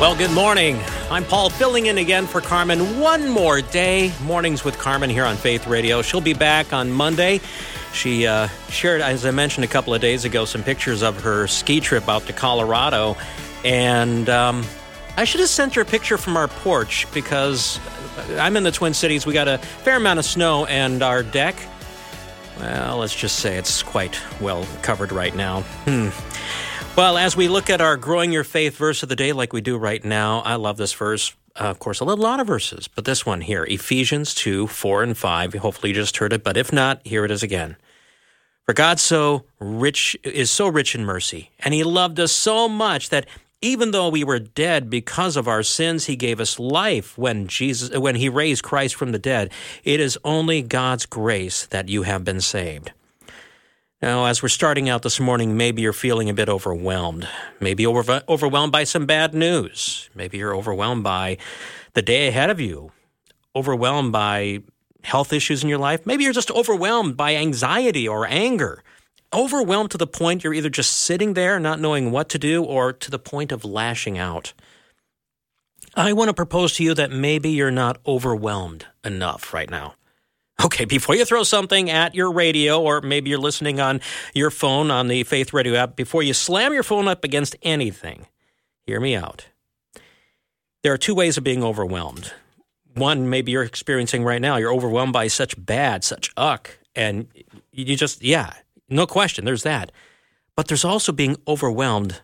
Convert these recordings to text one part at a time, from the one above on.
Well, good morning. I'm Paul filling in again for Carmen one more day. Mornings with Carmen here on Faith Radio. She'll be back on Monday. She uh, shared, as I mentioned a couple of days ago, some pictures of her ski trip out to Colorado. And um, I should have sent her a picture from our porch because I'm in the Twin Cities. We got a fair amount of snow, and our deck, well, let's just say it's quite well covered right now. Hmm. Well, as we look at our Growing Your Faith verse of the day, like we do right now, I love this verse. Uh, of course, a lot of verses, but this one here, Ephesians 2 4 and 5. Hopefully, you just heard it, but if not, here it is again. For God so rich is so rich in mercy, and He loved us so much that even though we were dead because of our sins, He gave us life when Jesus when He raised Christ from the dead. It is only God's grace that you have been saved. Now, as we're starting out this morning, maybe you're feeling a bit overwhelmed. Maybe over, overwhelmed by some bad news. Maybe you're overwhelmed by the day ahead of you. Overwhelmed by health issues in your life. Maybe you're just overwhelmed by anxiety or anger. Overwhelmed to the point you're either just sitting there not knowing what to do or to the point of lashing out. I want to propose to you that maybe you're not overwhelmed enough right now. Okay, before you throw something at your radio, or maybe you're listening on your phone on the Faith Radio app, before you slam your phone up against anything, hear me out. There are two ways of being overwhelmed. One, maybe you're experiencing right now. You're overwhelmed by such bad, such uck, and you just, yeah, no question, there's that. But there's also being overwhelmed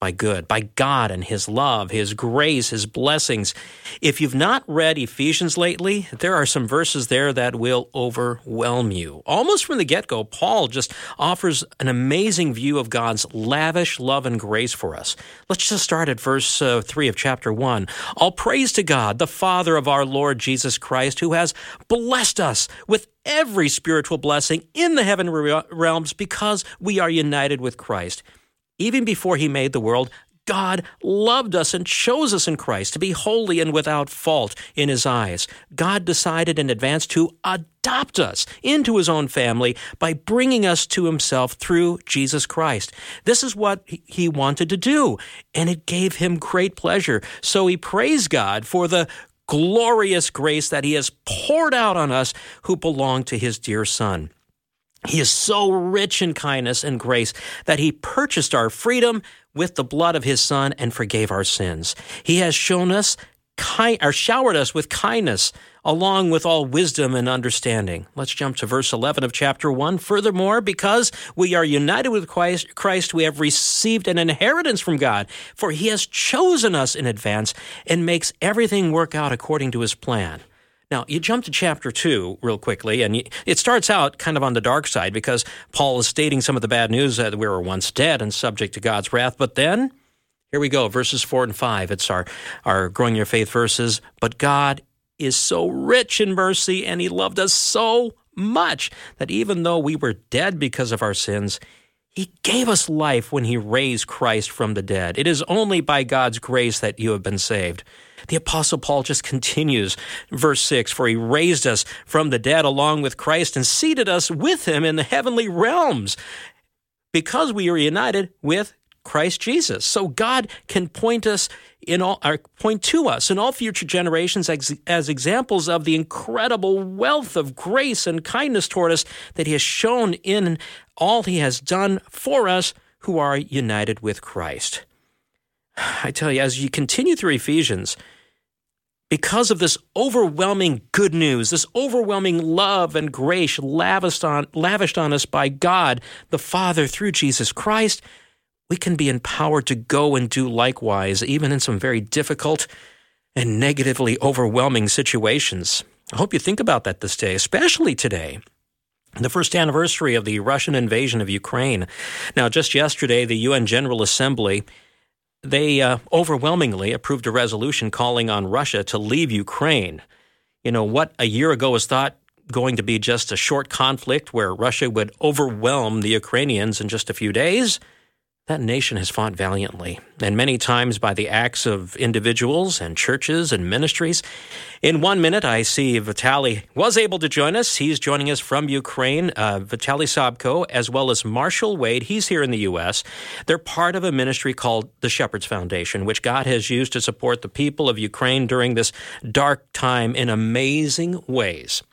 by good, by God and His love, His grace, His blessings. If you've not read Ephesians lately, there are some verses there that will overwhelm you. Almost from the get go, Paul just offers an amazing view of God's lavish love and grace for us. Let's just start at verse uh, 3 of chapter 1. All praise to God, the Father of our Lord Jesus Christ, who has blessed us with every spiritual blessing in the heavenly realms because we are united with Christ. Even before he made the world, God loved us and chose us in Christ to be holy and without fault in his eyes. God decided in advance to adopt us into his own family by bringing us to himself through Jesus Christ. This is what he wanted to do, and it gave him great pleasure. So he praised God for the glorious grace that he has poured out on us who belong to his dear son. He is so rich in kindness and grace that he purchased our freedom with the blood of his son and forgave our sins. He has shown us kind or showered us with kindness along with all wisdom and understanding. Let's jump to verse 11 of chapter 1. Furthermore, because we are united with Christ, Christ, we have received an inheritance from God, for he has chosen us in advance and makes everything work out according to his plan. Now, you jump to chapter 2 real quickly, and it starts out kind of on the dark side because Paul is stating some of the bad news that we were once dead and subject to God's wrath. But then, here we go, verses 4 and 5. It's our, our Growing Your Faith verses. But God is so rich in mercy, and He loved us so much that even though we were dead because of our sins, he gave us life when He raised Christ from the dead. It is only by God's grace that you have been saved. The Apostle Paul just continues, verse 6 For he raised us from the dead along with Christ and seated us with him in the heavenly realms because we are united with Christ Jesus. So God can point us in all, or point to us in all future generations as, as examples of the incredible wealth of grace and kindness toward us that He has shown in all He has done for us who are united with Christ. I tell you, as you continue through Ephesians, because of this overwhelming good news, this overwhelming love and grace lavished on, lavished on us by God the Father through Jesus Christ, we can be empowered to go and do likewise, even in some very difficult and negatively overwhelming situations. I hope you think about that this day, especially today. The first anniversary of the Russian invasion of Ukraine. Now, just yesterday, the UN General Assembly they uh, overwhelmingly approved a resolution calling on Russia to leave Ukraine. You know, what a year ago was thought going to be just a short conflict where Russia would overwhelm the Ukrainians in just a few days that nation has fought valiantly, and many times by the acts of individuals and churches and ministries. In one minute, I see Vitaly was able to join us. He's joining us from Ukraine, uh, Vitaly Sobko, as well as Marshall Wade. He's here in the U.S. They're part of a ministry called the Shepherd's Foundation, which God has used to support the people of Ukraine during this dark time in amazing ways.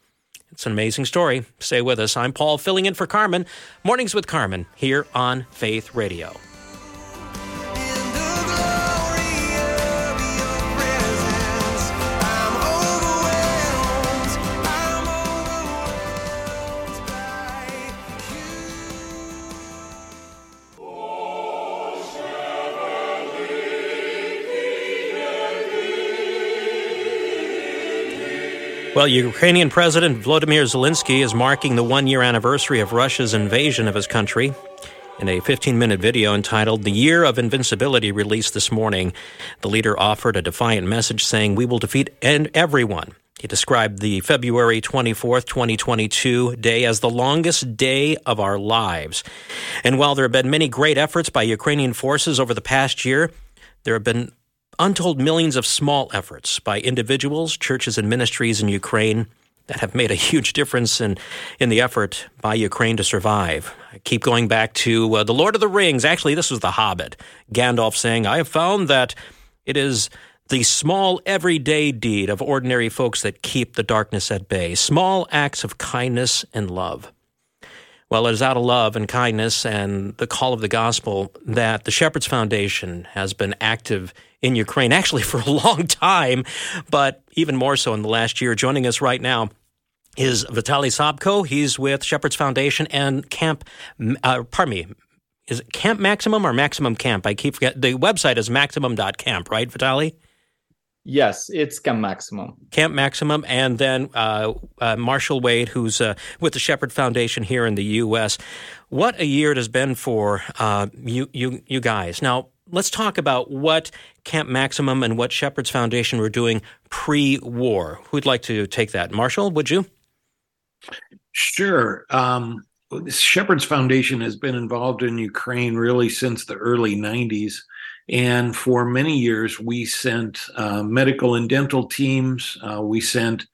It's an amazing story. Stay with us. I'm Paul, filling in for Carmen. Mornings with Carmen here on Faith Radio. Well, Ukrainian President Vladimir Zelensky is marking the one year anniversary of Russia's invasion of his country. In a 15 minute video entitled The Year of Invincibility released this morning, the leader offered a defiant message saying, We will defeat and everyone. He described the February 24th, 2022 day as the longest day of our lives. And while there have been many great efforts by Ukrainian forces over the past year, there have been untold millions of small efforts by individuals, churches, and ministries in Ukraine that have made a huge difference in, in the effort by Ukraine to survive. I keep going back to uh, The Lord of the Rings. Actually, this was The Hobbit. Gandalf saying, I have found that it is the small everyday deed of ordinary folks that keep the darkness at bay, small acts of kindness and love. Well, it is out of love and kindness and the call of the gospel that the Shepherd's Foundation has been active in Ukraine, actually for a long time, but even more so in the last year. Joining us right now is Vitaly Sobko. He's with Shepherd's Foundation and Camp, uh, pardon me, is it Camp Maximum or Maximum Camp? I keep forgetting. The website is maximum.camp, right, Vitaly? Yes, it's Camp Maximum. Camp Maximum, and then uh, uh, Marshall Wade, who's uh, with the Shepherd Foundation here in the U.S. What a year it has been for uh, you, you, you guys. Now, let's talk about what Camp Maximum and what Shepherd's Foundation were doing pre-war. Who'd like to take that? Marshall, would you? Sure. Um, Shepherd's Foundation has been involved in Ukraine really since the early 90s. And for many years, we sent uh, medical and dental teams. Uh, we sent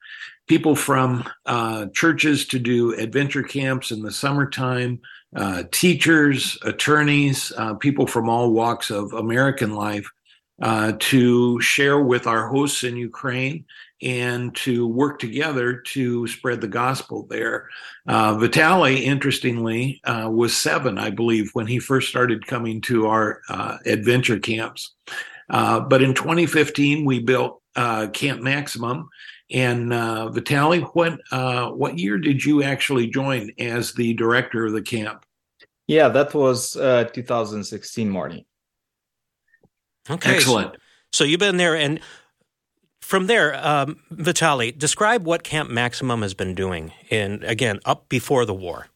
people from uh, churches to do adventure camps in the summertime, uh, teachers, attorneys, uh, people from all walks of American life uh, to share with our hosts in Ukraine and to work together to spread the gospel there. Uh, Vitaly, interestingly, uh, was seven, I believe, when he first started coming to our uh, adventure camps. Uh, but in 2015, we built uh, Camp Maximum. And uh, Vitaly, what what year did you actually join as the director of the camp? Yeah, that was 2016, Marty. Okay. Excellent. So, so you've been there, and from there, um, Vitaly, describe what Camp Maximum has been doing in again up before the war.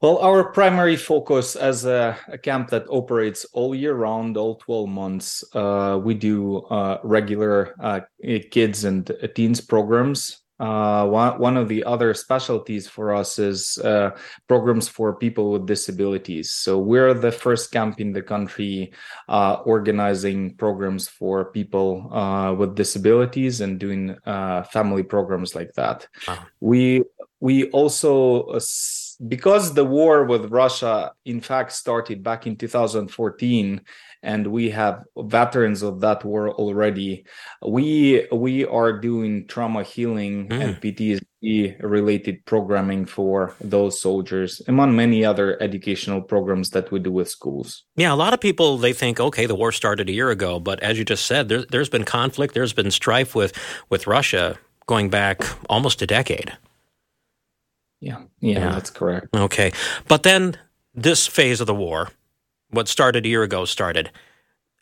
Well, our primary focus as a, a camp that operates all year round, all 12 months, uh, we do uh, regular uh, kids and teens programs. Uh, one, one of the other specialties for us is uh, programs for people with disabilities. So we're the first camp in the country uh, organizing programs for people with disabilities and doing family programs like that. Wow. We we also because the war with Russia, in fact, started back in 2014, and we have veterans of that war already. We we are doing trauma healing Mm. and PTSD related programming for those soldiers, among many other educational programs that we do with schools. Yeah, a lot of people they think, okay, the war started a year ago, but as you just said, there, there's been conflict, there's been strife with with Russia going back almost a decade. Yeah, yeah, Yeah. that's correct. Okay, but then this phase of the war, what started a year ago, started.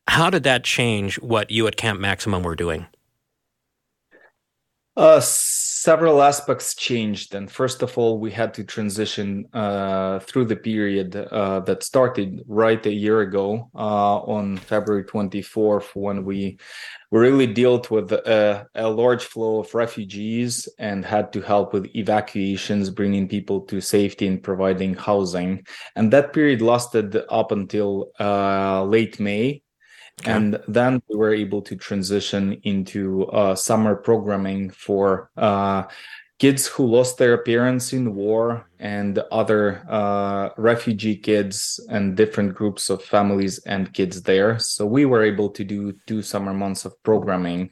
How did that change what you at Camp Maximum were doing? Uh, several aspects changed, and first of all, we had to transition uh, through the period uh, that started right a year ago uh, on February 24th, when we really dealt with a, a, large flow of refugees and had to help with evacuations, bringing people to safety and providing housing. And that period lasted up until uh, late May. Okay. And then we were able to transition into uh, summer programming for uh, kids who lost their parents in war and other uh, refugee kids and different groups of families and kids there. So we were able to do two summer months of programming.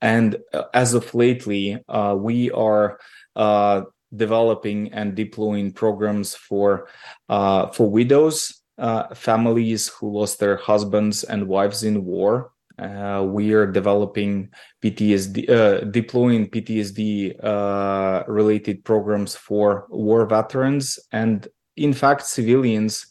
And uh, as of lately, uh, we are uh, developing and deploying programs for for widows uh, families who lost their husbands and wives in war. Uh, we are developing PTSD, uh, deploying PTSD uh, related programs for war veterans and, in fact, civilians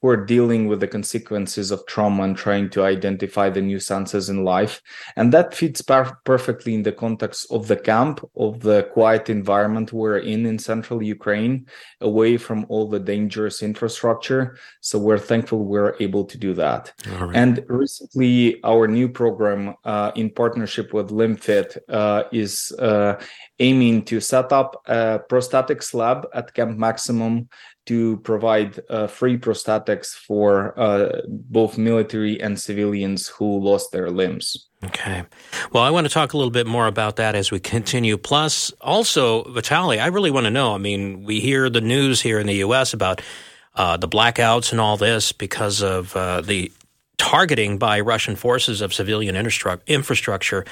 who are dealing with the consequences of trauma and trying to identify the nuisances in life. And that fits per- perfectly in the context of the camp, of the quiet environment we're in in central Ukraine, away from all the dangerous infrastructure. So we're thankful we're able to do that. Right. And recently, our new program uh, in partnership with LimbFit uh, is uh, aiming to set up a prosthetics lab at Camp Maximum to provide uh, free prosthetics for uh, both military and civilians who lost their limbs. Okay. Well, I want to talk a little bit more about that as we continue. Plus, also, Vitali, I really want to know. I mean, we hear the news here in the U.S. about uh, the blackouts and all this because of uh, the targeting by Russian forces of civilian infrastructure.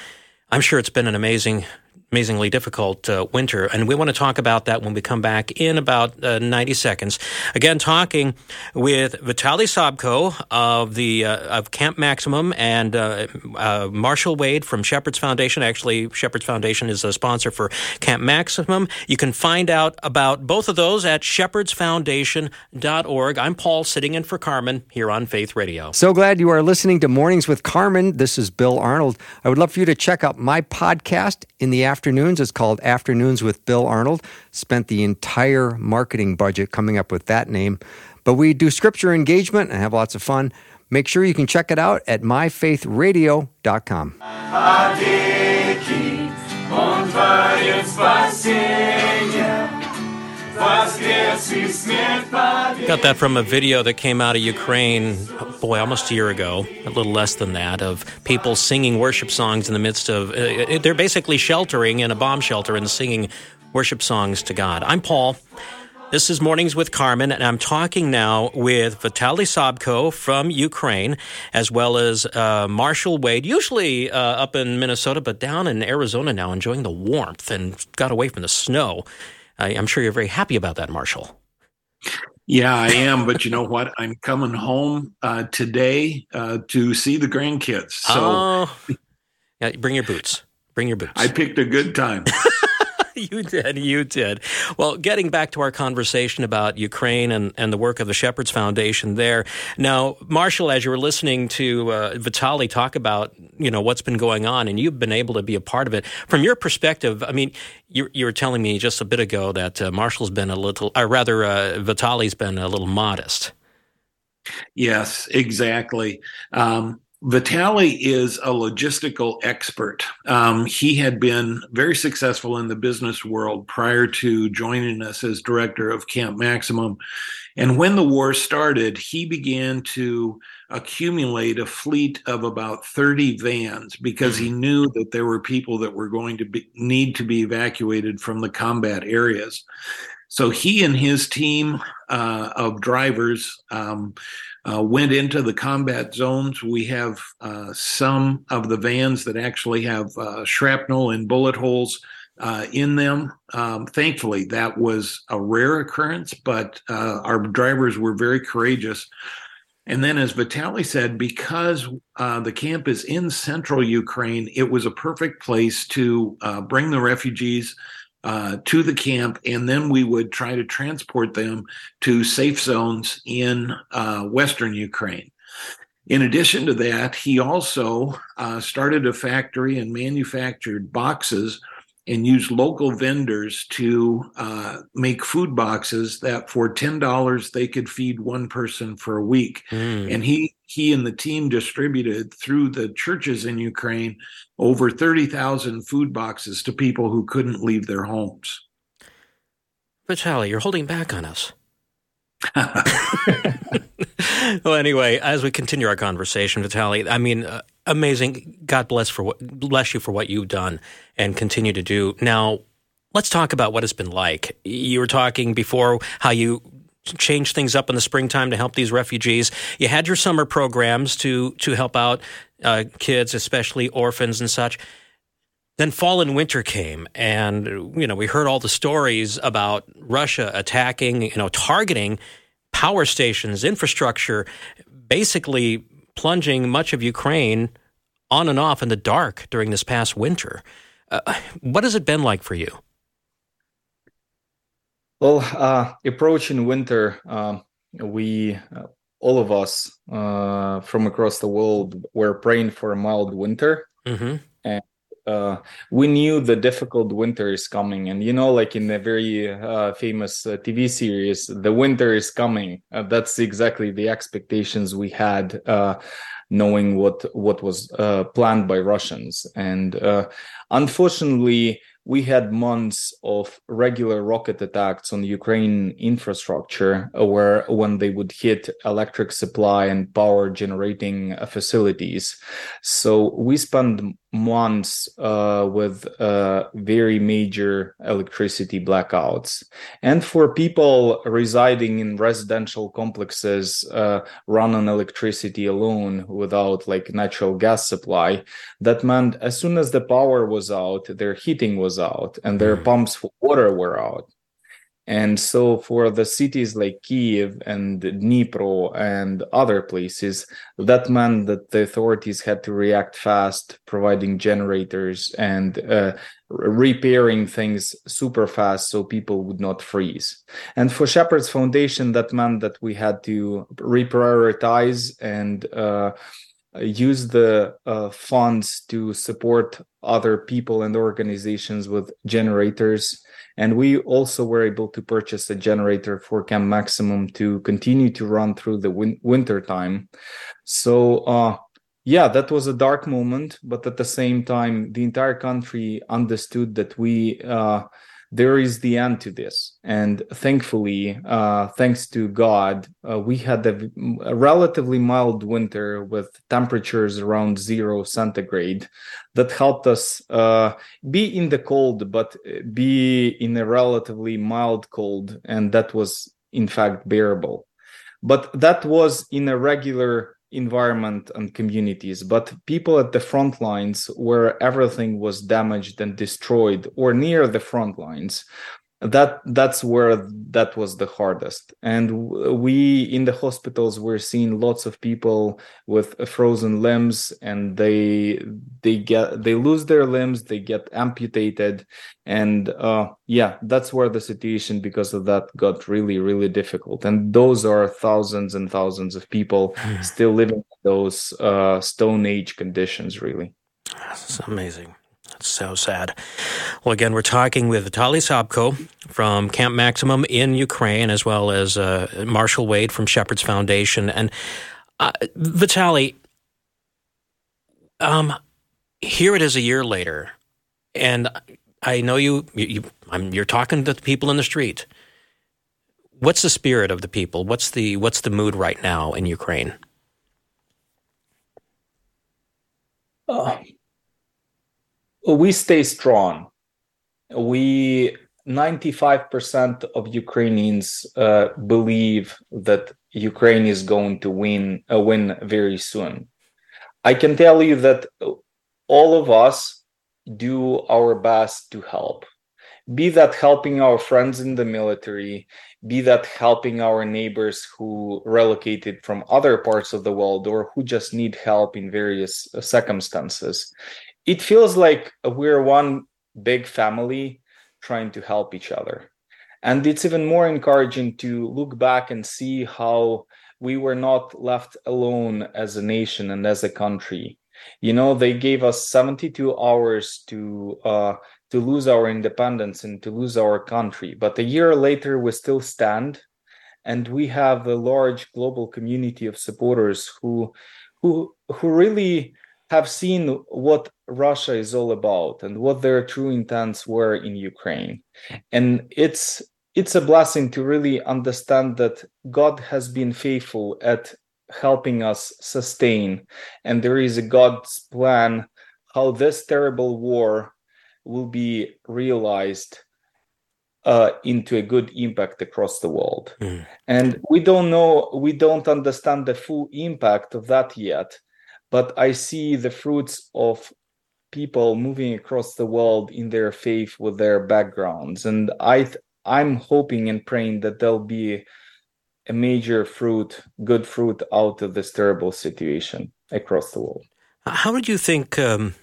I'm sure it's been an amazing amazingly difficult uh, winter. And we want to talk about that when we come back in about uh, 90 seconds. Again, talking with Vitaly Sobko of the uh, of Camp Maximum and uh, uh, Marshall Wade from Shepherd's Foundation. Actually, Shepherd's Foundation is a sponsor for Camp Maximum. You can find out about both of those at shepherdsfoundation.org. I'm Paul, sitting in for Carmen here on Faith Radio. So glad you are listening to Mornings with Carmen. This is Bill Arnold. I would love for you to check out my podcast in the afternoon afternoons. It's called Afternoons with Bill Arnold. Spent the entire marketing budget coming up with that name. But we do scripture engagement and have lots of fun. Make sure you can check it out at myfaithradio.com. Got that from a video that came out of Ukraine, boy, almost a year ago, a little less than that, of people singing worship songs in the midst of. Uh, they're basically sheltering in a bomb shelter and singing worship songs to God. I'm Paul. This is Mornings with Carmen, and I'm talking now with Vitaly Sobko from Ukraine, as well as uh, Marshall Wade, usually uh, up in Minnesota, but down in Arizona now, enjoying the warmth and got away from the snow. I, am sure you're very happy about that, Marshall. Yeah, I am. but you know what? I'm coming home uh, today uh, to see the grandkids. So, oh, yeah, bring your boots. Bring your boots. I picked a good time. you did. You did. Well, getting back to our conversation about Ukraine and, and the work of the Shepherds Foundation there. Now, Marshall, as you were listening to uh, Vitali talk about, you know, what's been going on and you've been able to be a part of it. From your perspective, I mean, you, you were telling me just a bit ago that uh, Marshall's been a little, or rather, uh, Vitali's been a little modest. Yes, exactly. Um, Vitali is a logistical expert. Um, he had been very successful in the business world prior to joining us as director of Camp Maximum. And when the war started, he began to accumulate a fleet of about 30 vans because he mm-hmm. knew that there were people that were going to be, need to be evacuated from the combat areas. So he and his team uh, of drivers um, uh, went into the combat zones. We have uh, some of the vans that actually have uh, shrapnel and bullet holes uh, in them. Um, thankfully, that was a rare occurrence, but uh, our drivers were very courageous. And then, as Vitali said, because uh, the camp is in central Ukraine, it was a perfect place to bring the refugees uh, to the camp, and then we would try to transport them to safe zones in uh, Western Ukraine. In addition to that, he also uh, started a factory and manufactured boxes and used local vendors to uh, make food boxes that for $10 they could feed one person for a week. Mm. And he he and the team distributed through the churches in Ukraine over 30,000 food boxes to people who couldn't leave their homes. Vitaly, you're holding back on us. well, anyway, as we continue our conversation, Vitaly, I mean, uh, amazing. God bless for what bless you for what you've done and continue to do. Now, let's talk about what it's been like. You were talking before how you changed things up in the springtime to help these refugees. You had your summer programs to to help out uh, kids, especially orphans and such. Then fall and winter came, and you know we heard all the stories about Russia attacking, you know, targeting power stations, infrastructure, basically plunging much of Ukraine on and off in the dark during this past winter. Uh, what has it been like for you? Well, uh, approaching winter, um, we uh, all of us uh, from across the world were praying for a mild winter. Mm-hmm. Uh, we knew the difficult winter is coming, and you know, like in a very uh, famous uh, TV series, the winter is coming. Uh, that's exactly the expectations we had, uh, knowing what what was uh, planned by Russians. And unfortunately, we had months of regular rocket attacks on Ukraine infrastructure, where when they would hit electric supply and power generating facilities. So we spent months uh, with uh, very major electricity blackouts. And for people residing in residential complexes uh, run on electricity alone without like natural gas supply, that meant as soon as the power was out, their heating was out and their pumps for water were out. And so for the cities like Kiev and Dnipro and other places, that meant that the authorities had to react fast, providing generators and uh, repairing things super fast so people would not freeze. And for Shepherd's Foundation, that meant that we had to reprioritize and uh, use the uh, funds to support other people and organizations with generators and we also were able to purchase a generator for Camp Maximum to continue to run through the win- winter time. So, uh, yeah, that was a dark moment, but at the same time, the entire country understood that we uh, there is the end to this. And thankfully, uh, thanks to God, uh, we had a, a, relatively mild winter with temperatures around zero centigrade that helped us uh, be in the cold, but be in a relatively mild cold. And that was, in fact, bearable. But that was in a regular environment and communities, but people at the front lines where everything was damaged and destroyed or near the front lines that that's where that was the hardest. And we in the hospitals we're seeing lots of people with frozen limbs and they they get they lose their limbs they get amputated. And uh yeah that's where the situation because of that got really really difficult. And those are thousands and thousands of people still living those uh stone age conditions really. That's amazing so sad. Well, again, we're talking with Vitaly Sobko from Camp Maximum in Ukraine, as well as uh, Marshall Wade from Shepherd's Foundation. And uh, Vitaly, um, here it is a year later, and I know you, you you're talking to the people in the street. What's the spirit of the people? What's the what's the mood right now in Ukraine? Oh we stay strong. We 95% of Ukrainians uh, believe that Ukraine is going to win uh, win very soon. I can tell you that all of us do our best to help. Be that helping our friends in the military, be that helping our neighbors who relocated from other parts of the world or who just need help in various uh, circumstances it feels like we're one big family trying to help each other. And it's even more encouraging to look back and see how we were not left alone as a nation and as a country. You know, they gave us 72 hours to uh, to lose our independence and to lose our country. But a year later, we still stand, and we have a large global community of supporters who, who, who really have seen what Russia is all about and what their true intents were in Ukraine. And it's it's a blessing to really understand that God has been faithful at helping us sustain and there is a God's plan how this terrible war will be realized uh, into a good impact across the world. Mm. And we don't know, we don't understand the full impact of that yet but I see the fruits of people moving across the world in their faith with their backgrounds, and I th- I'm hoping and praying that there'll be a major fruit, good fruit out of this terrible situation across the world. How did you think? Um,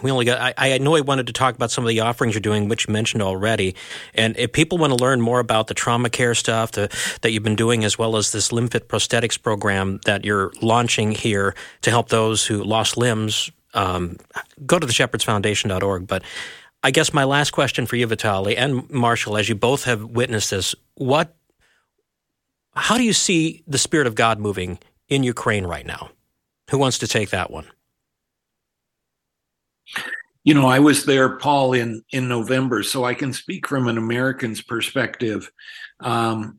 we only got. I, I know I wanted to talk about some of the offerings you're doing, which you mentioned already. And if people want to learn more about the trauma care stuff the, that you've been doing, as well as this LimbFit prosthetics program that you're launching here to help those who lost limbs, um, go to theshepherdsfoundation.org. But I guess my last question for you, Vitali and Marshall, as you both have witnessed this, what, how do you see the Spirit of God moving in Ukraine right now? Who wants to take that one? You know, I was there, Paul, in in November, so I can speak from an American's perspective. Um,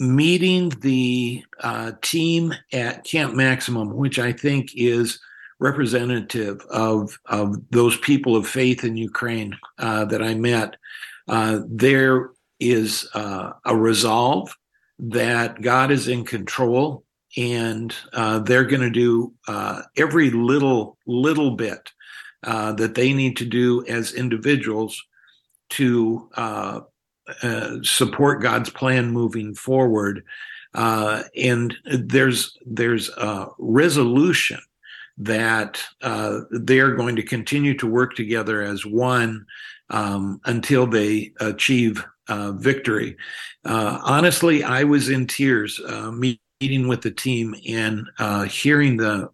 meeting the uh, team at Camp Maximum, which I think is representative of of those people of faith in Ukraine uh, that I met, uh, there is uh, a resolve that God is in control, and uh, they're going to do uh, every little little bit uh, that they need to do as individuals to uh, uh, support God's plan moving forward. Uh, and there's there's a resolution that uh, they're going to continue to work together as one um, until they achieve victory. honestly, I was in tears meeting with the team and hearing the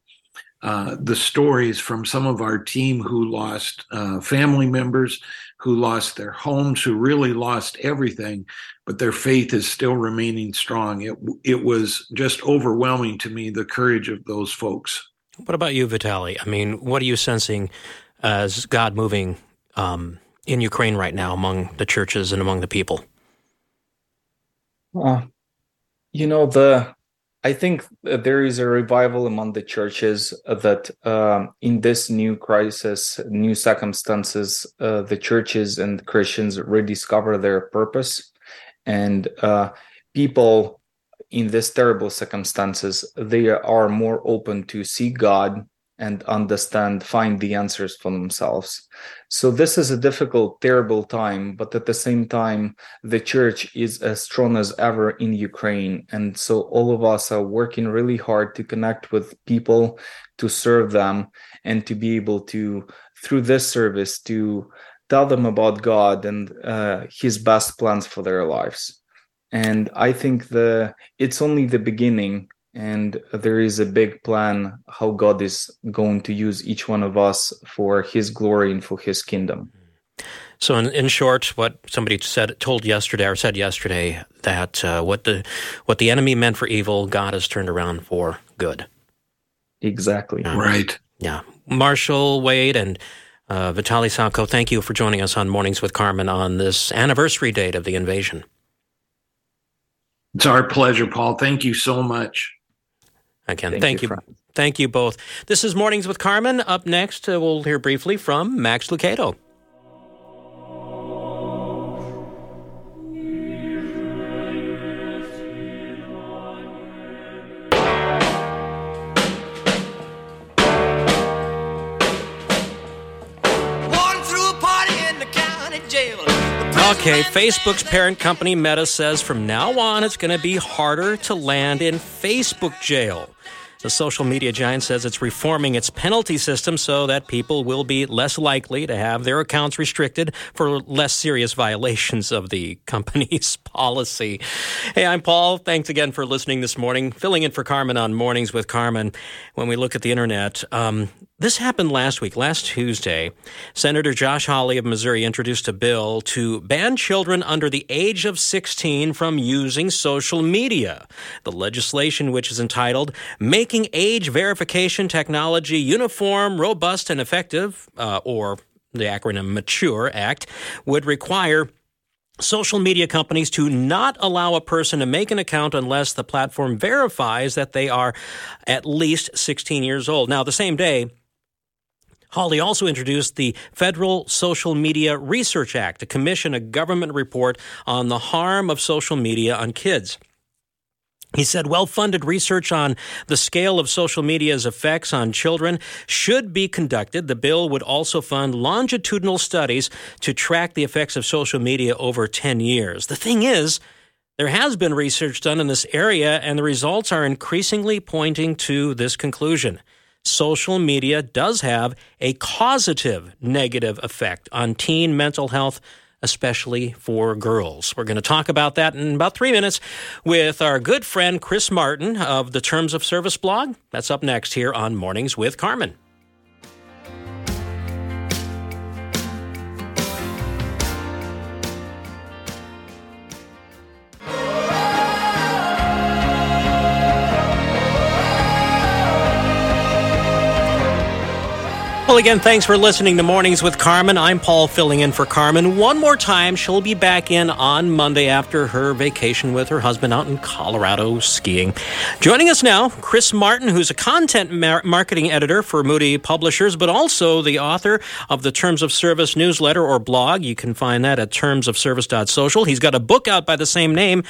uh, the stories from some of our team who lost uh, family members, who lost their homes, who really lost everything, but their faith is still remaining strong. It it was just overwhelming to me the courage of those folks. What about you, Vitali? I mean, what are you sensing as God moving um, in Ukraine right now among the churches and among the people? Uh, you know the I think there is a revival among the churches that um, in this new crisis, new circumstances, uh, the churches and Christians rediscover their purpose, and uh, people in this terrible circumstances they are more open to see God and understand, find the answers for themselves. So this is a difficult, terrible time, but at the same time, the church is as strong as ever in Ukraine. And so all of us are working really hard to connect with people, to serve them, and to be able to, through this service, to tell them about God and uh, His best plans for their lives. And I think the it's only the beginning and there is a big plan how God is going to use each one of us for His glory and for His kingdom. So, in, in short, what somebody said, told yesterday, or said yesterday, that uh, what the what the enemy meant for evil, God has turned around for good. Exactly. right. Yeah. Marshall Wade and uh, Vitali Sobko, thank you for joining us on Mornings with Carmen on this anniversary date of the invasion. It's our pleasure, Paul. Thank you so much. Thank thank, you, you. friend. Thank you both. This is Mornings with Carmen. Up next, uh, we'll hear briefly from Max Lucado. Okay, Facebook's parent company Meta says from now on it's going to be harder to land in Facebook jail. The social media giant says it's reforming its penalty system so that people will be less likely to have their accounts restricted for less serious violations of the company's policy. Hey, I'm Paul. Thanks again for listening this morning. Filling in for Carmen on Mornings with Carmen. When we look at the internet, um, this happened last week, last Tuesday. Senator Josh Hawley of Missouri introduced a bill to ban children under the age of 16 from using social media. The legislation, which is entitled Making Age Verification Technology Uniform, Robust, and Effective, uh, or the acronym MATURE Act, would require social media companies to not allow a person to make an account unless the platform verifies that they are at least 16 years old. Now, the same day, Hawley also introduced the Federal Social Media Research Act to commission a government report on the harm of social media on kids. He said well funded research on the scale of social media's effects on children should be conducted. The bill would also fund longitudinal studies to track the effects of social media over 10 years. The thing is, there has been research done in this area, and the results are increasingly pointing to this conclusion social media does have a causative negative effect on teen mental health, especially for girls. We're going to talk about that in about three minutes with our good friend Chris Martin of the Terms of Service blog. That's up next here on Mornings with Carmen. Again, thanks for listening to Mornings with Carmen. I'm Paul filling in for Carmen. One more time, she'll be back in on Monday after her vacation with her husband out in Colorado skiing. Joining us now, Chris Martin, who's a content mar- marketing editor for Moody Publishers, but also the author of the Terms of Service newsletter or blog. You can find that at termsofservice.social. He's got a book out by the same name,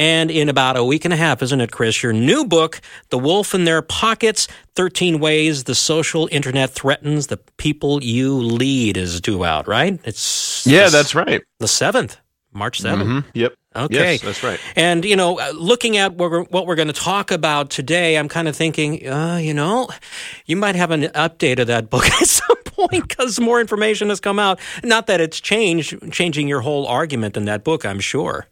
and in about a week and a half, isn't it, Chris? Your new book, The Wolf in Their Pockets 13 Ways the Social Internet Threatens the People You Lead is due out, right? It's Yeah, the- that's right. the 7th, March 7th. Mhm. Yep. Okay. Yes, that's right. And, you know, uh, looking at what we're, what we're going to talk about today, I'm kind of thinking, uh, you know, you might have an update of that book at some point because more information has come out. Not that it's changed, changing your whole argument in that book, I'm sure.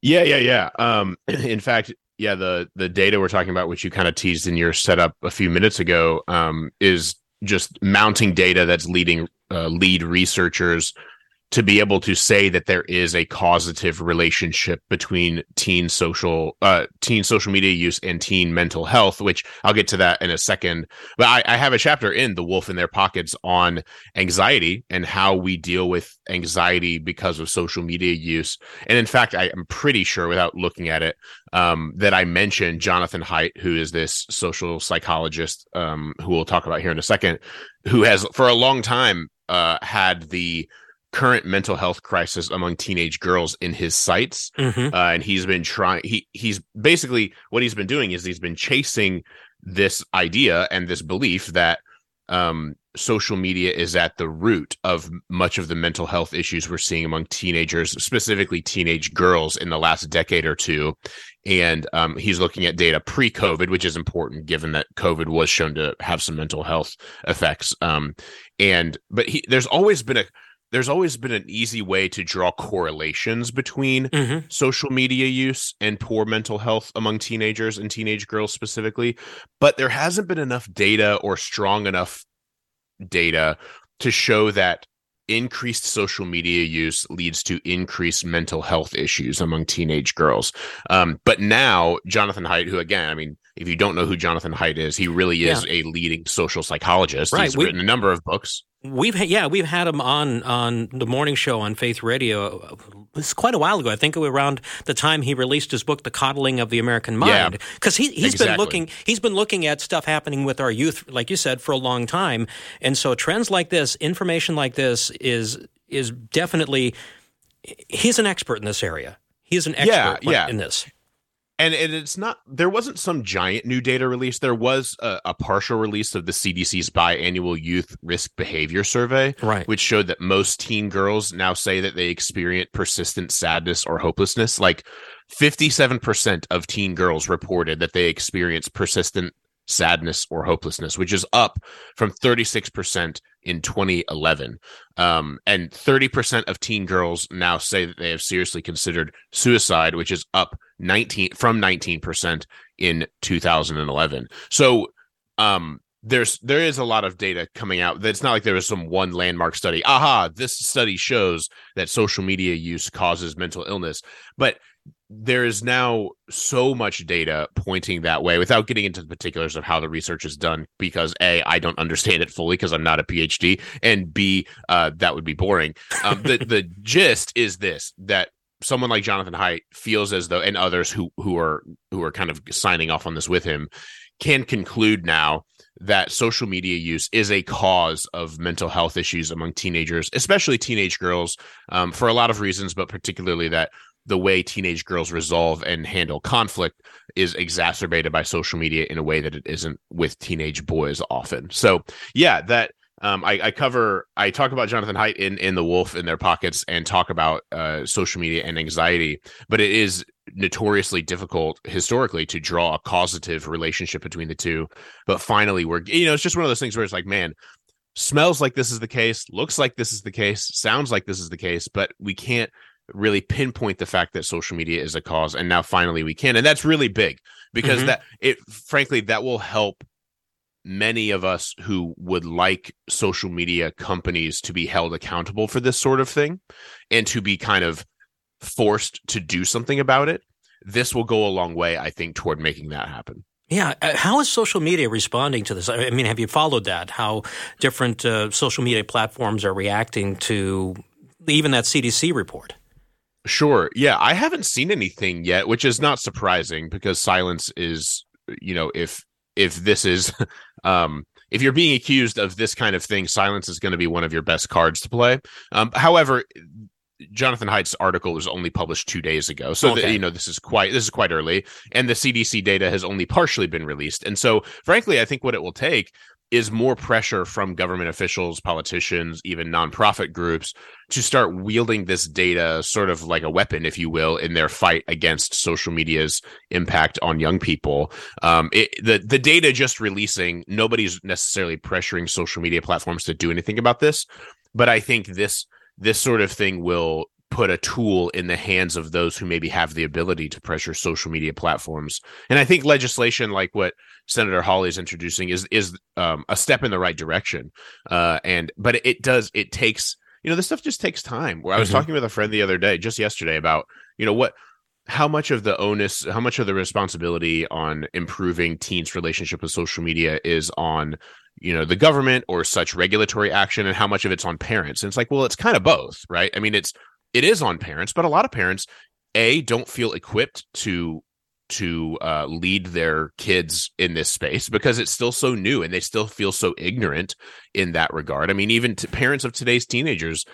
Yeah, yeah, yeah. Um, in fact, yeah, the the data we're talking about, which you kind of teased in your setup a few minutes ago, um, is just mounting data that's leading uh, lead researchers to be able to say that there is a causative relationship between teen social uh, teen social media use and teen mental health which i'll get to that in a second. But I, I have a chapter in the wolf in their pockets on anxiety and how we deal with anxiety because of social media use. And in fact i am pretty sure without looking at it um, that i mentioned jonathan haidt who is this social psychologist um, who we'll talk about here in a second who has for a long time uh, had the current mental health crisis among teenage girls in his sights. Mm-hmm. uh, and he's been trying he he's basically what he's been doing is he's been chasing this idea and this belief that um, social media is at the root of much of the mental health issues we're seeing among teenagers specifically teenage girls in the last decade or two. And um, he's looking at data pre-covid which is important given that covid was shown to have some mental health effects. Um, and but he, there's always been a there's always been an easy way to draw correlations between Mm-hmm. social media use and poor mental health among teenagers and teenage girls specifically but there hasn't been enough data or strong enough data to show that increased social media use leads to increased mental health issues among teenage girls. Um, but now jonathan haidt who again i mean if you don't know who jonathan haidt is he really is a leading social psychologist. Right, he's we- written a number of books We've yeah we've had him on on the morning show on Faith Radio. Uh, it's quite a while ago. I think it was around the time he released his book, The Coddling of the American Mind, because he he's been looking he's been looking at stuff happening with our youth, like you said, for a long time. And so trends like this, information like this, is is definitely he's an expert in this area. He's an expert Yeah, yeah. in this. And and it's not there wasn't some giant new data release there was a, a partial release of the cdc's biannual youth risk behavior survey Right. which showed that most teen girls now say that they experience persistent sadness or hopelessness like 57% of teen girls reported that they experience persistent sadness or hopelessness which is up from 36% in 2011 um, and 30% of teen girls now say that they have seriously considered suicide which is up 19 from 19% in 2011 so um there's there is a lot of data coming out that's not like there was some one landmark study. Aha this study shows that social media use causes mental illness. But there is now so much data pointing that way without getting into the particulars of how the research is done because a i don't understand it fully because i'm not a phd and b uh, that would be boring. Um, the, the gist is this that someone like jonathan haidt feels as though and others who who are who are kind of signing off on this with him can conclude now that social media use is a cause of mental health issues among teenagers, especially teenage girls, um, for a lot of reasons, but particularly that the way teenage girls resolve and handle conflict is exacerbated by social media in a way that it isn't with teenage boys often. So, yeah, that um, I, I, cover, I talk about Jonathan Haidt in in the Wolf in their pockets and talk about uh, social media and anxiety, but it is notoriously difficult historically to draw a causative relationship between the two. But finally, we're you know, it's just one of those things where it's like, man, smells like this is the case, looks like this is the case, sounds like this is the case, but we can't really pinpoint the fact that social media is a cause and now finally we can and that's really big because mm-hmm. that it frankly that will help many of us who would like social media companies to be held accountable for this sort of thing and to be kind of forced to do something about it this will go a long way i think toward making that happen yeah. Uh, how is social media responding to this? I mean, have you followed that? How different uh, social media platforms are reacting to even that CDC report? Sure. Yeah. I haven't seen anything yet, which is not surprising because silence is, you know, if if this is um if you're being accused of this kind of thing, silence is going to be one of your best cards to play. Um, however, Jonathan Haidt's article was only published two days ago, so okay. you know this is quite this is quite early, and the CDC data has only partially been released. And so, frankly, I think what it will take is more pressure from government officials, politicians, even nonprofit groups to start wielding this data sort of like a weapon, if you will, in their fight against social media's impact on young people. Um, it, the the data just releasing, nobody's necessarily pressuring social media platforms to do anything about this, but I think this this sort of thing will put a tool in the hands of those who maybe have the ability to pressure social media platforms. And I think legislation like what Senator Hawley is introducing is is um, a step in the right direction. Uh, and but it does it takes you know this stuff just takes time. Where I was mm-hmm. talking with a friend the other day, just yesterday, about you know what how much of the onus how much of the responsibility on improving teens relationship with social media is on you know the government or such regulatory action and how much of it's on parents and it's like well it's kind of both right i mean it's it is on parents, but a lot of parents a don't feel equipped to to uh, lead their kids in this space because it's still so new and they still feel so ignorant in that regard. I mean, even parents of today's teenagers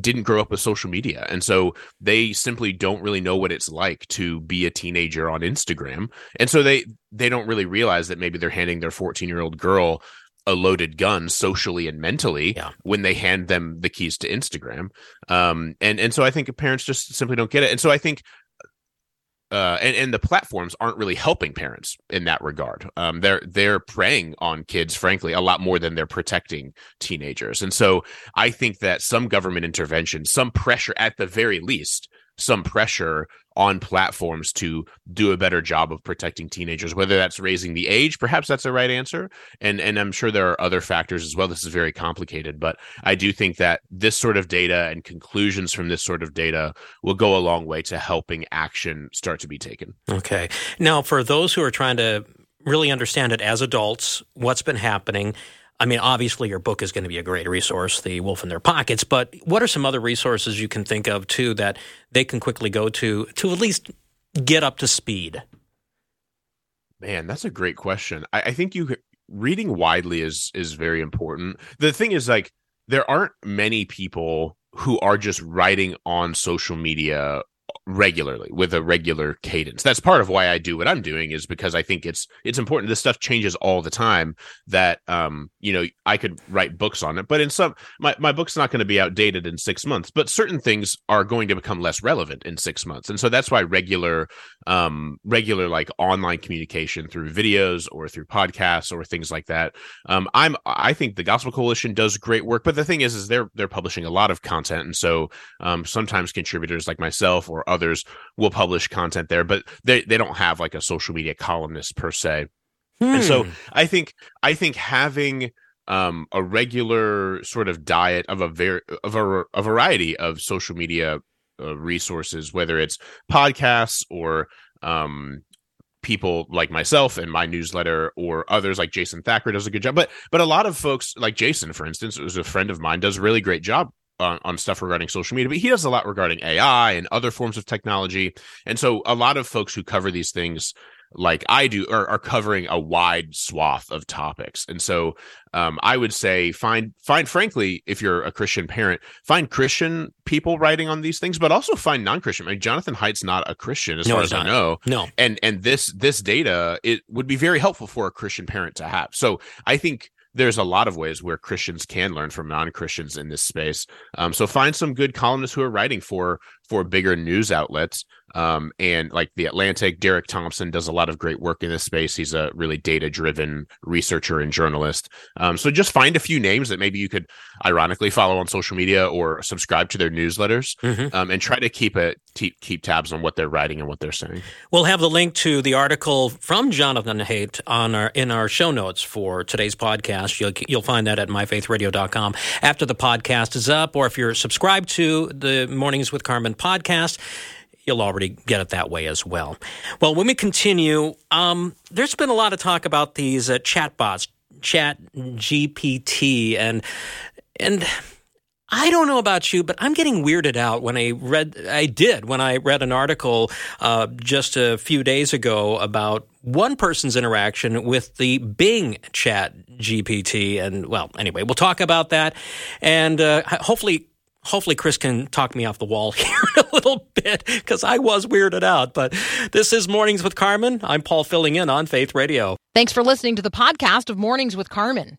didn't grow up with social media and so they simply don't really know what it's like to be a teenager on Instagram and so they they don't really realize that maybe they're handing their 14 year old girl a loaded gun socially and mentally yeah. when they hand them the keys to Instagram. Um, and and so I think parents just simply don't get it. And so I think uh, and, and the platforms aren't really helping parents in that regard. Um, they're they're preying on kids, frankly, a lot more than they're protecting teenagers. And so I think that some government intervention, some pressure at the very least, some pressure on platforms to do a better job of protecting teenagers whether that's raising the age perhaps that's the right answer. And and i'm sure there are other factors as well. This is very complicated but i do think that this sort of data and conclusions from this sort of data will go a long way to helping action start to be taken. Okay. Now for those who are trying to really understand it as adults what's been happening I mean, obviously, your book is going to be a great resource, The Wolf in Their Pockets, but what are some other resources you can think of, too, that they can quickly go to to at least get up to speed? Man, that's a great question. I, I think you reading widely is is very important. The thing is, like, there aren't many people who are just writing on social media regularly with a regular cadence. That's part of why I do what I'm doing is because I think it's it's important. This stuff changes all the time. That um, you know, I could write books on it, but in some my, my book's not going to be outdated in six months, but certain things are going to become less relevant in six months. And so that's why regular um regular like online communication through videos or through podcasts or things like that. Um I'm I think the Gospel Coalition does great work, but the thing is is they're they're publishing a lot of content. And so um sometimes contributors like myself or others will publish content there, but they, they don't have like a social media columnist per se. And so Hmm. I think I think having um, a regular sort of diet of a very of a, a variety of social media uh, resources, whether it's podcasts or um, people like myself and my newsletter or others like Jason Thacker does a good job. But but a lot of folks like Jason, for instance, who's a friend of mine, does a really great job on, on stuff regarding social media. But he does a lot regarding AI and other forms of technology. And so a lot of folks who cover these things like I do are, are covering a wide swath of topics. And so um, I would say find find frankly, if you're a Christian parent, find Christian people writing on these things, but also find non-Christian. I mean, Jonathan Haidt's not a Christian, as No, far as I know No. and and this this data it would be very helpful for a christian parent to have so i think there's a lot of ways where christians can learn from non-christians in this space. Um, so find some good columnists who are writing for for bigger news outlets um, and like the atlantic derek thompson does a lot of great work in this space he's a really data driven researcher and journalist um, so just find a few names that maybe you could ironically follow on social media or subscribe to their newsletters Mhm. um, and try to keep it keep, keep tabs on what they're writing and what they're saying We'll have the link to the article from Jonathan Haidt on our in our show notes for today's podcast. You'll you'll find that at myfaithradio.com after the podcast is up, or if you're subscribed to the Mornings with Carmen podcast. You'll already get it that way as well. Well, when we continue, um, there's been a lot of talk about these uh, chatbots, Chat GPT, and and I don't know about you, but I'm getting weirded out when I read. I did when I read an article uh, just a few days ago about one person's interaction with the Bing Chat GPT, and well, anyway, we'll talk about that, and uh, hopefully. Hopefully, Chris can talk me off the wall here a little bit because I was weirded out. But this is Mornings with Carmen. I'm Paul filling in on Faith Radio. Thanks for listening to the podcast of Mornings with Carmen.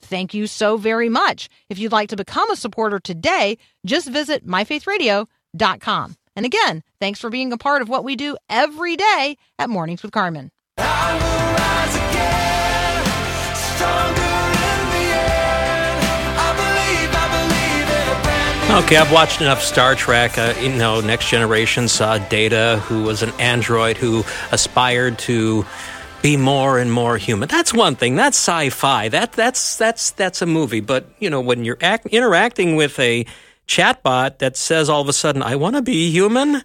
Thank you so very much. If you'd like to become a supporter today, just visit myfaithradio.com. And again, thanks for being a part of what we do every day at Mornings with Carmen. Okay, I've watched enough Star Trek. Uh, you know, Next Generation saw Data, who was an android who aspired to be more and more human. That's one thing. That's sci-fi. That that's that's that's a movie. But you know, when you're act- interacting with a chatbot that says all of a sudden, "I want to be human."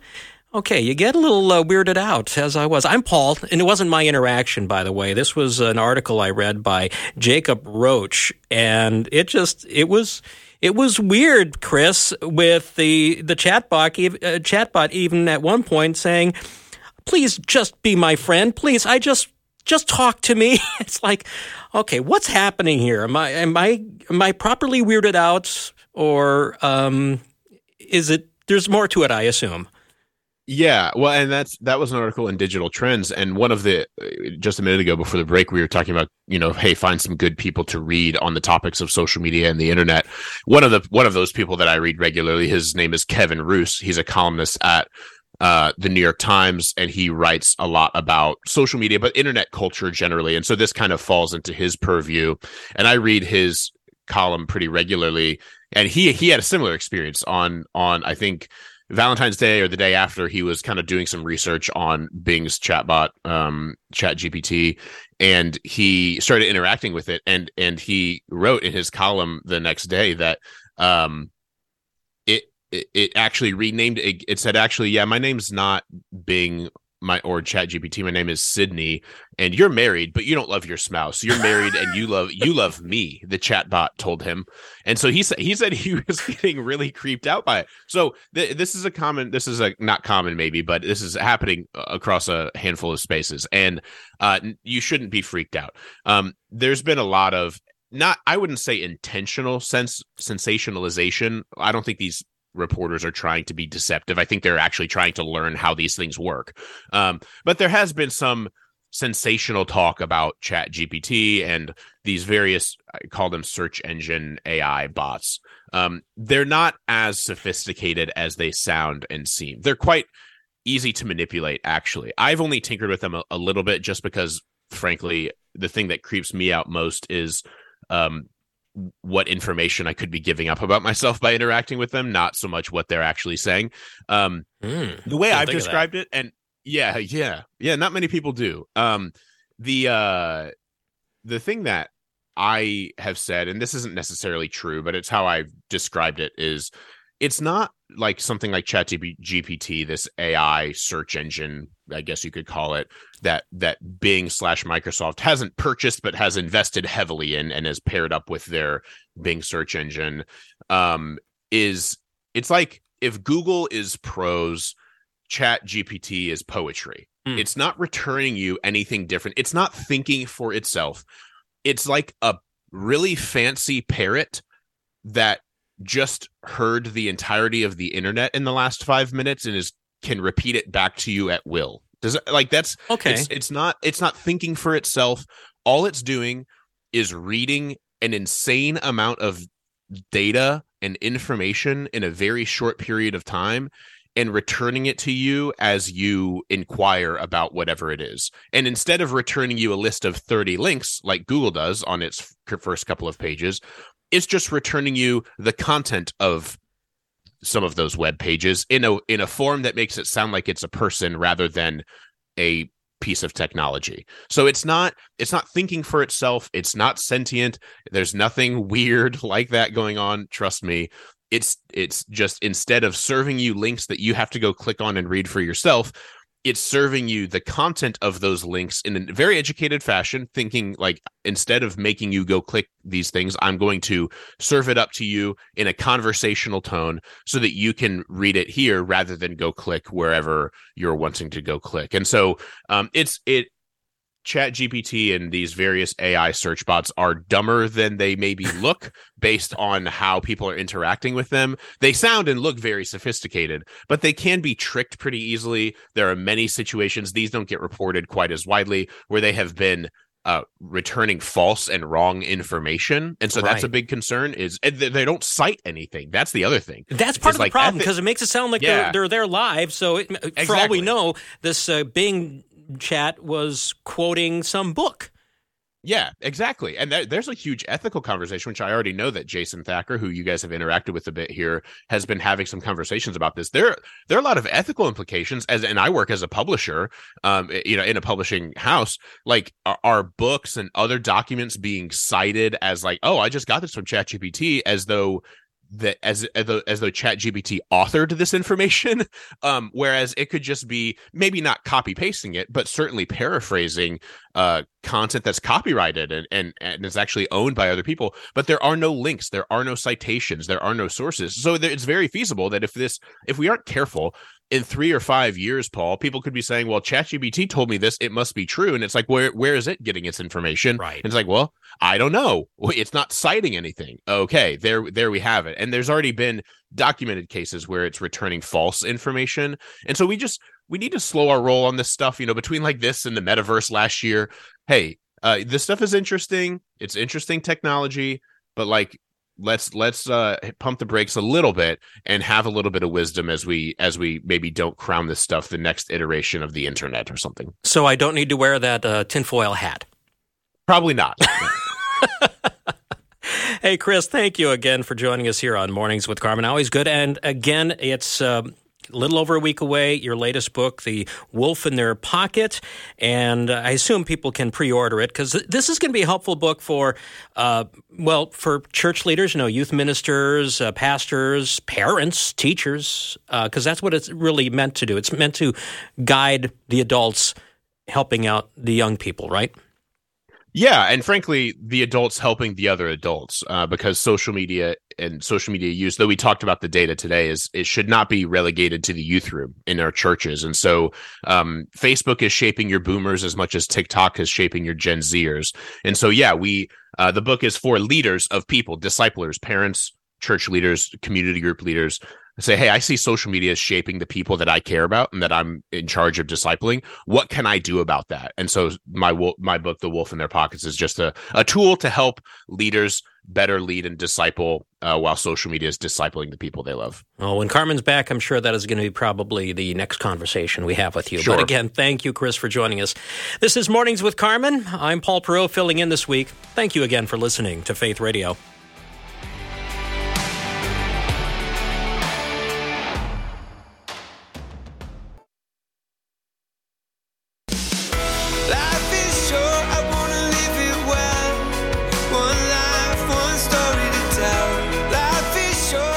Okay, you get a little uh, weirded out, as I was. I'm Paul, and it wasn't my interaction, by the way. This was an article I read by Jacob Roach, and it just it was it was weird, Chris, with the the chatbot uh, chatbot even at one point saying, "Please just be my friend, please. I just just talk to me." it's like, okay, what's happening here? Am I am I am I properly weirded out, or um, is it? There's more to it, I assume. Yeah, well, and that's that was an article in Digital Trends, and one of the just a minute ago before the break, we were talking about you know, hey, find some good people to read on the topics of social media and the internet. One of the one of those people that I read regularly, his name is Kevin Roose. He's a columnist at uh, the New York Times, and he writes a lot about social media, but internet culture generally. And so this kind of falls into his purview. And I read his column pretty regularly, and he he had a similar experience on on I think Valentine's Day or the day after, he was kind of doing some research on Bing's chatbot, um, Chat GPT, and he started interacting with it. And and he wrote in his column the next day that um, it, actually renamed it. It said actually, yeah, my name's not Bing. My or Chat GPT. My name is Sydney, and you're married, but you don't love your spouse. You're married, and you love you love me. The chatbot told him, and so he said he said he was getting really creeped out by it. So th- this is a common. This is a not common maybe, but this is happening uh, across a handful of spaces, and uh, you shouldn't be freaked out. Um, there's been a lot of not I wouldn't say intentional sense sensationalization. I don't think these reporters are trying to be deceptive. I think they're actually trying to learn how these things work. Um, but there has been some sensational talk about Chat GPT and these various I call them search engine AI bots. Um, they're not as sophisticated as they sound and seem. They're quite easy to manipulate. Actually, I've only tinkered with them a, a little bit just because, frankly, the thing that creeps me out most is um, what information I could be giving up about myself by interacting with them, not so much what they're actually saying. Um, Mm. the way I've think of that. described it, and yeah, yeah, yeah, not many people do. Um, the uh, the thing that I have said, and this isn't necessarily true, but it's how I've described it, is it's not like something like ChatGPT, this AI search engine, I guess you could call it, that that Bing slash Microsoft hasn't purchased but has invested heavily in and is paired up with their Bing search engine. Um, is it's like if Google is prose, Chat GPT is poetry. Hmm. It's not returning you anything different. It's not thinking for itself. It's like a really fancy parrot that just heard the entirety of the internet in the last five minutes and is can repeat it back to you at will. Does it like that's Okay. it's it's not it's not thinking for itself. All it's doing is reading an insane amount of data and information in a very short period of time and returning it to you as you inquire about whatever it is. And instead of returning you a list of 30 links like Google does on its first couple of pages, it's just returning you the content of some of those web pages in a in a form that makes it sound like it's a person rather than a piece of technology. So it's not it's not thinking for itself, it's not sentient. There's nothing weird like that going on, trust me. It's it's just instead of serving you links that you have to go click on and read for yourself, it's serving you the content of those links in a very educated fashion, thinking like instead of making you go click these things, I'm going to serve it up to you in a conversational tone so that you can read it here rather than go click wherever you're wanting to go click. And so um, it's it chat gpt and these various ai search bots are dumber than they maybe look based on how people are interacting with them. They sound and look very sophisticated but they can be tricked pretty easily. There are many situations these don't get reported quite as widely where they have been uh, returning false and wrong information. And so that's a big concern is and they don't cite anything. That's the other thing. That's part It's of the like problem ethi- because it makes it sound like Yeah. they're, they're there live. So, it, for all we know, this uh, Bing chat was quoting some book. Yeah, exactly. And there, there's a huge ethical conversation, which I already know that Jason Thacker, who you guys have interacted with a bit here, has been having some conversations about this. There, there are a lot of ethical implications. As and I work as a publisher, um, you know, in a publishing house. Like, are, are books and other documents being cited as like, oh, I just got this from ChatGPT, as though that as as though, as though ChatGPT authored this information, um, whereas it could just be maybe not copy pasting it, but certainly paraphrasing uh, content that's copyrighted and, and and is actually owned by other people. But there are no links, there are no citations, there are no sources. So there, it's very feasible that if this, if we aren't careful, in three or five years, Paul, people could be saying, "Well, ChatGPT told me this; it must be true." And it's like, where where is it getting its information? Right. And it's like, well, I don't know. It's not citing anything. Okay, there there we have it. And there's already been documented cases where it's returning false information. And so we just we need to slow our roll on this stuff. You know, between like this and the metaverse last year. Hey, uh, this stuff is interesting. It's interesting technology, but like let's let's uh pump the brakes a little bit and have a little bit of wisdom as we as we maybe don't crown this stuff the next iteration of the internet or something So I don't need to wear that uh, tinfoil hat. probably not Hey, Chris, thank you again for joining us here on Mornings with Carmen. Always good. And again, it's um, a little over a week away, your latest book, The Wolf in Their Pocket. And uh, I assume people can pre order it because this is going to be a helpful book for, uh, well, for church leaders, you know, youth ministers, uh, pastors, parents, teachers, because that's what it's really meant to do. It's meant to guide the adults helping out the young people, right? Yeah, and frankly, the adults helping the other adults uh, because social media and social media use, though we talked about the data today, is it should not be relegated to the youth room in our churches. And so, um, Facebook is shaping your boomers as much as TikTok is shaping your Gen Zers. And so, yeah, we uh, the book is for leaders of people, disciplers, parents, church leaders, community group leaders. Say, hey, I see social media is shaping the people that I care about and that I'm in charge of discipling. What can I do about that? And so my my book, The Wolf in Their Pockets, is just a, a tool to help leaders better lead and disciple uh, while social media is discipling the people they love. Oh, when Carmen's back, I'm sure that is going to be probably the next conversation we have with you. Sure. But again, thank you, Chris, for joining us. This is Mornings with Carmen. I'm Paul Perot filling in this week. Thank you again for listening to Faith Radio.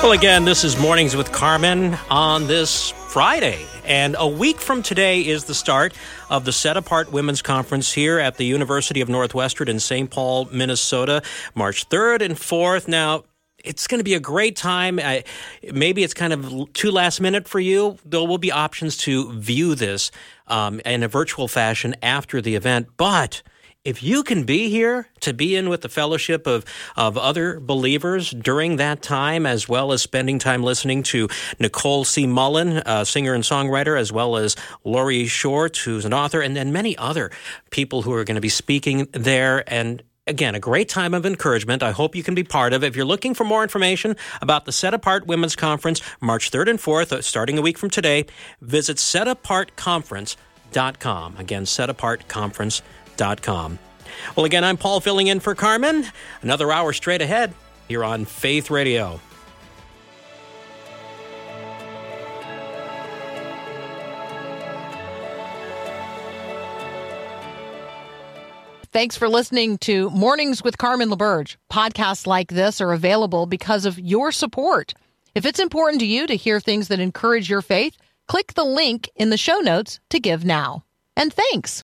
Well, again, this is Mornings with Carmen on this Friday. And a week from today is the start of the Set Apart Women's Conference here at the University of Northwestern in St. Paul, Minnesota, March 3rd and 4th. Now, it's going to be a great time. I, maybe it's kind of too last minute for you. There will be options to view this um, in a virtual fashion after the event. But if you can be here to be in with the fellowship of, of other believers during that time, as well as spending time listening to Nicole C. Mullen, a singer and songwriter, as well as Laurie Short, who's an author, and then many other people who are going to be speaking there. And Again, a great time of encouragement. I hope you can be part of it. If you're looking for more information about the Set Apart Women's Conference, March 3rd and 4th, uh, starting a week from today, visit setapartconference.com. Again, setapartconference.com. Well, again, I'm Paul filling in for Carmen. Another hour straight ahead here on Faith Radio. Thanks for listening to Mornings with Carmen LaBerge. Podcasts like this are available because of your support. If it's important to you to hear things that encourage your faith, click the link in the show notes to give now. And thanks.